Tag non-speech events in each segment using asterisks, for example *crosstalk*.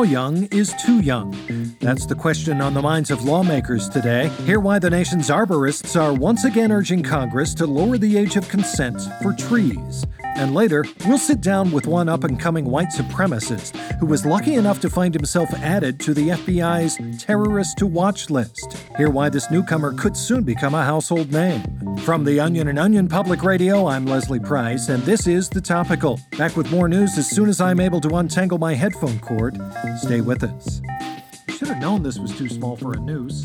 How young is too young? That's the question on the minds of lawmakers today. Hear why the nation's arborists are once again urging Congress to lower the age of consent for trees. And later, we'll sit down with one up and coming white supremacist who was lucky enough to find himself added to the FBI's terrorist to watch list. Hear why this newcomer could soon become a household name. From the Onion and Onion Public Radio, I'm Leslie Price, and this is The Topical. Back with more news as soon as I'm able to untangle my headphone cord. Stay with us. Should have known this was too small for a noose.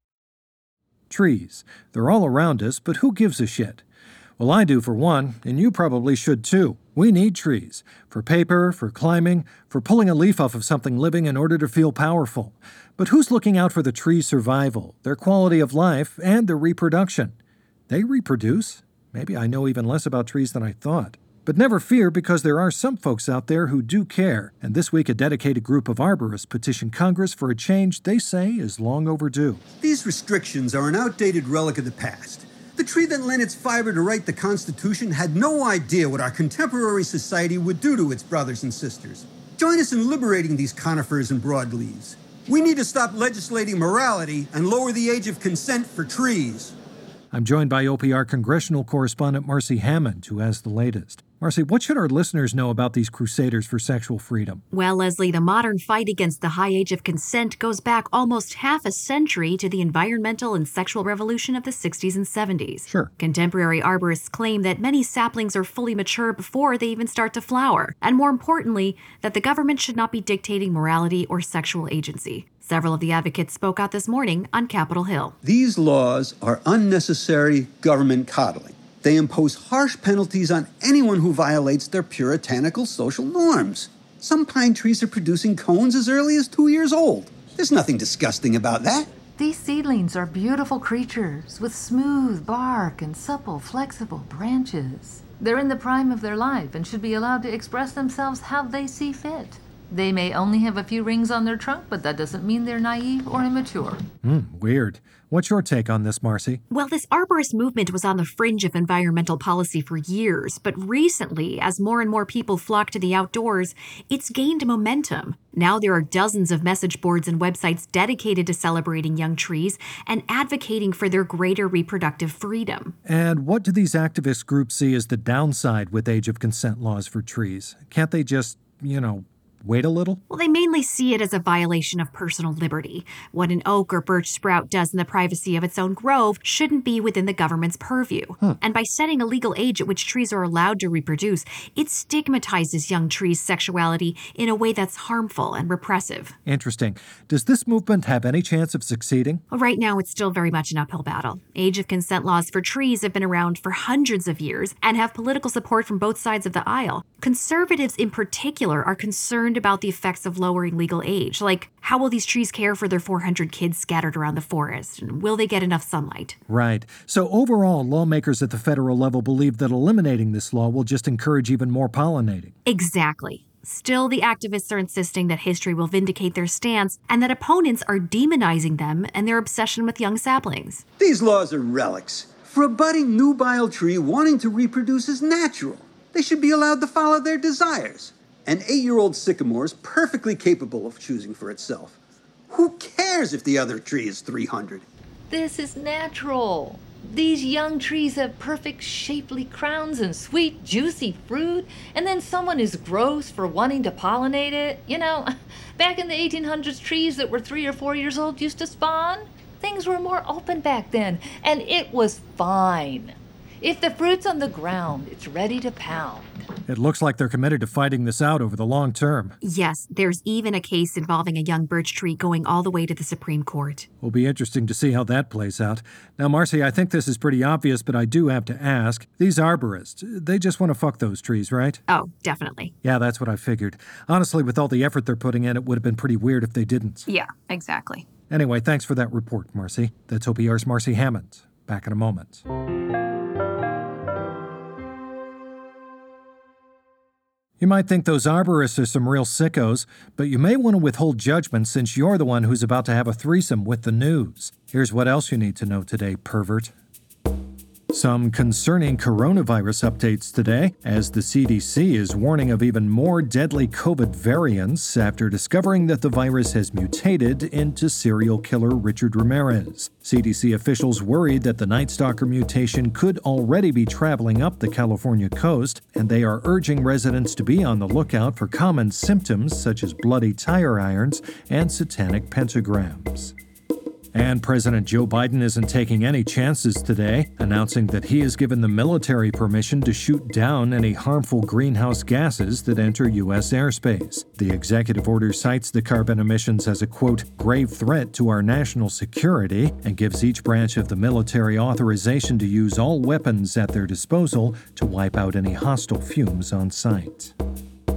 Trees. They're all around us, but who gives a shit? Well, I do for one, and you probably should too. We need trees for paper, for climbing, for pulling a leaf off of something living in order to feel powerful. But who's looking out for the tree's survival, their quality of life, and their reproduction? They reproduce? Maybe I know even less about trees than I thought. But never fear, because there are some folks out there who do care, and this week a dedicated group of arborists petitioned Congress for a change they say is long overdue. These restrictions are an outdated relic of the past. The tree that lent its fiber to write the Constitution had no idea what our contemporary society would do to its brothers and sisters. Join us in liberating these conifers and broadleaves. We need to stop legislating morality and lower the age of consent for trees. I'm joined by OPR congressional correspondent Marcy Hammond, who has the latest. Marcy, what should our listeners know about these crusaders for sexual freedom? Well, Leslie, the modern fight against the high age of consent goes back almost half a century to the environmental and sexual revolution of the 60s and 70s. Sure. Contemporary arborists claim that many saplings are fully mature before they even start to flower, and more importantly, that the government should not be dictating morality or sexual agency. Several of the advocates spoke out this morning on Capitol Hill. These laws are unnecessary government coddling. They impose harsh penalties on anyone who violates their puritanical social norms. Some pine trees are producing cones as early as two years old. There's nothing disgusting about that. These seedlings are beautiful creatures with smooth bark and supple, flexible branches. They're in the prime of their life and should be allowed to express themselves how they see fit. They may only have a few rings on their trunk, but that doesn't mean they're naive or immature. Hmm, weird. What's your take on this, Marcy? Well, this arborist movement was on the fringe of environmental policy for years, but recently, as more and more people flock to the outdoors, it's gained momentum. Now there are dozens of message boards and websites dedicated to celebrating young trees and advocating for their greater reproductive freedom. And what do these activist groups see as the downside with age of consent laws for trees? Can't they just, you know, wait a little? Well, they mainly see it as a violation of personal liberty. What an oak or birch sprout does in the privacy of its own grove shouldn't be within the government's purview. And by setting a legal age at which trees are allowed to reproduce, it stigmatizes young trees' sexuality in a way that's harmful and repressive. Interesting. Does this movement have any chance of succeeding? Well, right now, it's still very much an uphill battle. Age of consent laws for trees have been around for hundreds of years and have political support from both sides of the aisle. Conservatives, in particular, are concerned about the effects of lowering legal age. Like, how will these trees care for their 400 kids scattered around the forest? And will they get enough sunlight? Right. So, overall, lawmakers at the federal level believe that eliminating this law will just encourage even more pollinating. Exactly. Still, the activists are insisting that history will vindicate their stance and that opponents are demonizing them and their obsession with young saplings. These laws are relics. For a budding nubile tree, wanting to reproduce is natural. They should be allowed to follow their desires. An eight year old sycamore is perfectly capable of choosing for itself. Who cares if the other tree is 300? This is natural. These young trees have perfect shapely crowns and sweet, juicy fruit, and then someone is gross for wanting to pollinate it. You know, *laughs* back in the 1800s, trees that were three or four years old used to spawn. Things were more open back then, and it was fine. If the fruit's on the ground, it's ready to pound. It looks like they're committed to fighting this out over the long term. Yes, there's even a case involving a young birch tree going all the way to the Supreme Court. Will be interesting to see how that plays out. Now, Marcy, I think this is pretty obvious, but I do have to ask. These arborists, they just want to fuck those trees, right? Oh, definitely. Yeah, that's what I figured. Honestly, with all the effort they're putting in, it would have been pretty weird if they didn't. Yeah, exactly. Anyway, thanks for that report, Marcy. That's OPR's Marcy Hammond. Back in a moment. You might think those arborists are some real sickos, but you may want to withhold judgment since you're the one who's about to have a threesome with the news. Here's what else you need to know today, pervert. Some concerning coronavirus updates today, as the CDC is warning of even more deadly COVID variants after discovering that the virus has mutated into serial killer Richard Ramirez. CDC officials worried that the Night Stalker mutation could already be traveling up the California coast, and they are urging residents to be on the lookout for common symptoms such as bloody tire irons and satanic pentagrams. And President Joe Biden isn't taking any chances today, announcing that he has given the military permission to shoot down any harmful greenhouse gases that enter U.S. airspace. The executive order cites the carbon emissions as a quote, grave threat to our national security and gives each branch of the military authorization to use all weapons at their disposal to wipe out any hostile fumes on sight.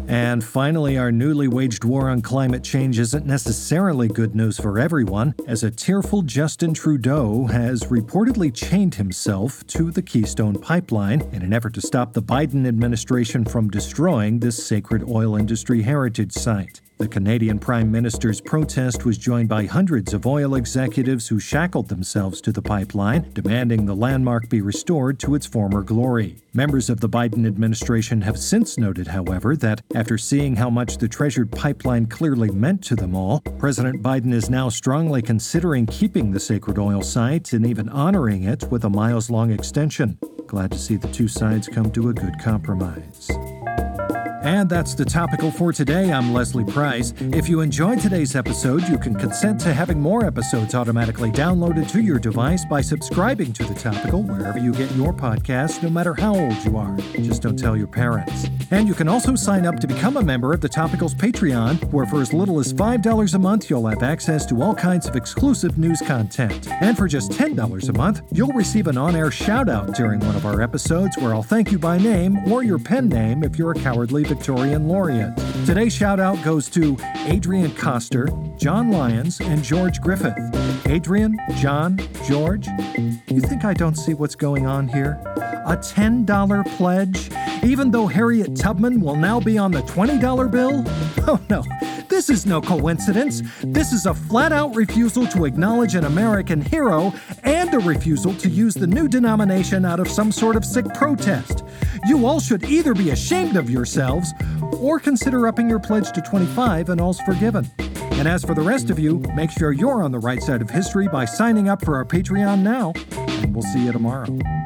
And finally, our newly waged war on climate change isn't necessarily good news for everyone, as a tearful Justin Trudeau has reportedly chained himself to the Keystone Pipeline in an effort to stop the Biden administration from destroying this sacred oil industry heritage site. The Canadian Prime Minister's protest was joined by hundreds of oil executives who shackled themselves to the pipeline, demanding the landmark be restored to its former glory. Members of the Biden administration have since noted, however, that after seeing how much the treasured pipeline clearly meant to them all, President Biden is now strongly considering keeping the sacred oil site and even honoring it with a miles long extension. Glad to see the two sides come to a good compromise. And that's the topical for today. I'm Leslie Price. If you enjoyed today's episode, you can consent to having more episodes automatically downloaded to your device by subscribing to the topical wherever you get your podcasts, no matter how old you are. Just don't tell your parents. And you can also sign up to become a member of the Topicals Patreon, where for as little as $5 a month, you'll have access to all kinds of exclusive news content. And for just $10 a month, you'll receive an on air shout out during one of our episodes where I'll thank you by name or your pen name if you're a cowardly Victorian laureate. Today's shout out goes to Adrian Coster, John Lyons, and George Griffith. Adrian, John, George, you think I don't see what's going on here? A $10 pledge? Even though Harriet Tubman will now be on the $20 bill? *laughs* Oh no, this is no coincidence. This is a flat out refusal to acknowledge an American hero and a refusal to use the new denomination out of some sort of sick protest. You all should either be ashamed of yourselves or consider upping your pledge to 25 and all's forgiven. And as for the rest of you, make sure you're on the right side of history by signing up for our Patreon now, and we'll see you tomorrow.